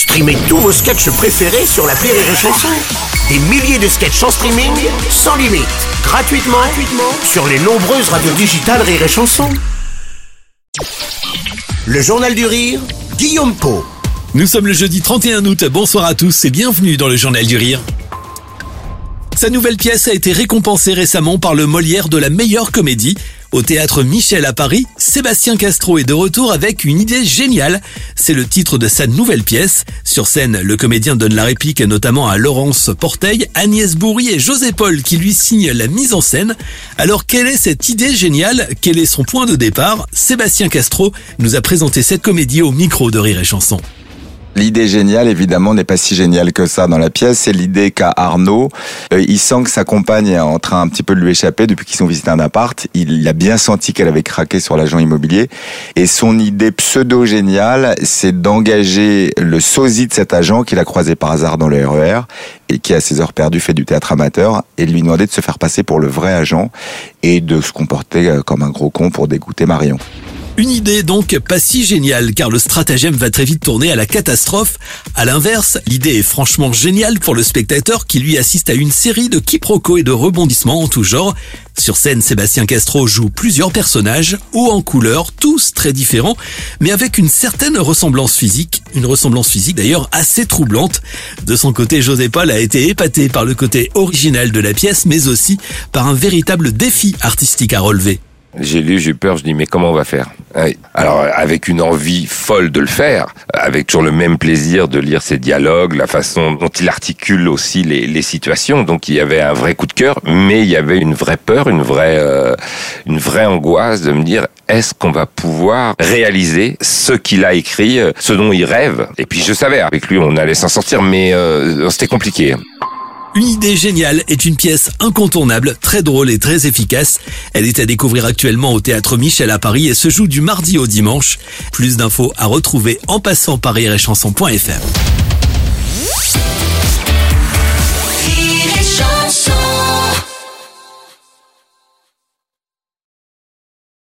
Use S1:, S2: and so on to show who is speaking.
S1: Streamez tous vos sketchs préférés sur la Rire et Chanson. Des milliers de sketchs en streaming, sans limite, gratuitement, gratuitement sur les nombreuses radios digitales Rire et Chanson. Le Journal du Rire, Guillaume Po.
S2: Nous sommes le jeudi 31 août, bonsoir à tous et bienvenue dans le Journal du Rire. Sa nouvelle pièce a été récompensée récemment par le Molière de la meilleure comédie. Au théâtre Michel à Paris, Sébastien Castro est de retour avec une idée géniale. C'est le titre de sa nouvelle pièce. Sur scène, le comédien donne la réplique notamment à Laurence Porteil, Agnès Bourri et José Paul qui lui signent la mise en scène. Alors quelle est cette idée géniale? Quel est son point de départ? Sébastien Castro nous a présenté cette comédie au micro de Rire et Chanson.
S3: L'idée géniale, évidemment, n'est pas si géniale que ça dans la pièce. C'est l'idée qu'a Arnaud. Euh, il sent que sa compagne est en train un petit peu de lui échapper depuis qu'ils ont visité un appart. Il a bien senti qu'elle avait craqué sur l'agent immobilier. Et son idée pseudo-géniale, c'est d'engager le sosie de cet agent qu'il a croisé par hasard dans le RER et qui, à ses heures perdues, fait du théâtre amateur et de lui demander de se faire passer pour le vrai agent et de se comporter euh, comme un gros con pour dégoûter Marion.
S2: Une idée donc pas si géniale car le stratagème va très vite tourner à la catastrophe. À l'inverse, l'idée est franchement géniale pour le spectateur qui lui assiste à une série de quiproquos et de rebondissements en tout genre. Sur scène, Sébastien Castro joue plusieurs personnages, hauts en couleur, tous très différents, mais avec une certaine ressemblance physique, une ressemblance physique d'ailleurs assez troublante. De son côté, José Paul a été épaté par le côté original de la pièce, mais aussi par un véritable défi artistique à relever.
S4: J'ai lu, j'ai eu peur, je dis mais comment on va faire? Alors avec une envie folle de le faire, avec toujours le même plaisir de lire ses dialogues, la façon dont il articule aussi les, les situations. Donc il y avait un vrai coup de cœur, mais il y avait une vraie peur, une vraie, euh, une vraie angoisse de me dire est-ce qu'on va pouvoir réaliser ce qu'il a écrit, euh, ce dont il rêve? Et puis je savais avec lui on allait s'en sortir, mais euh, c'était compliqué.
S2: Une idée géniale est une pièce incontournable, très drôle et très efficace. Elle est à découvrir actuellement au théâtre Michel à Paris et se joue du mardi au dimanche. Plus d'infos à retrouver en passant par rireetchanson.fr.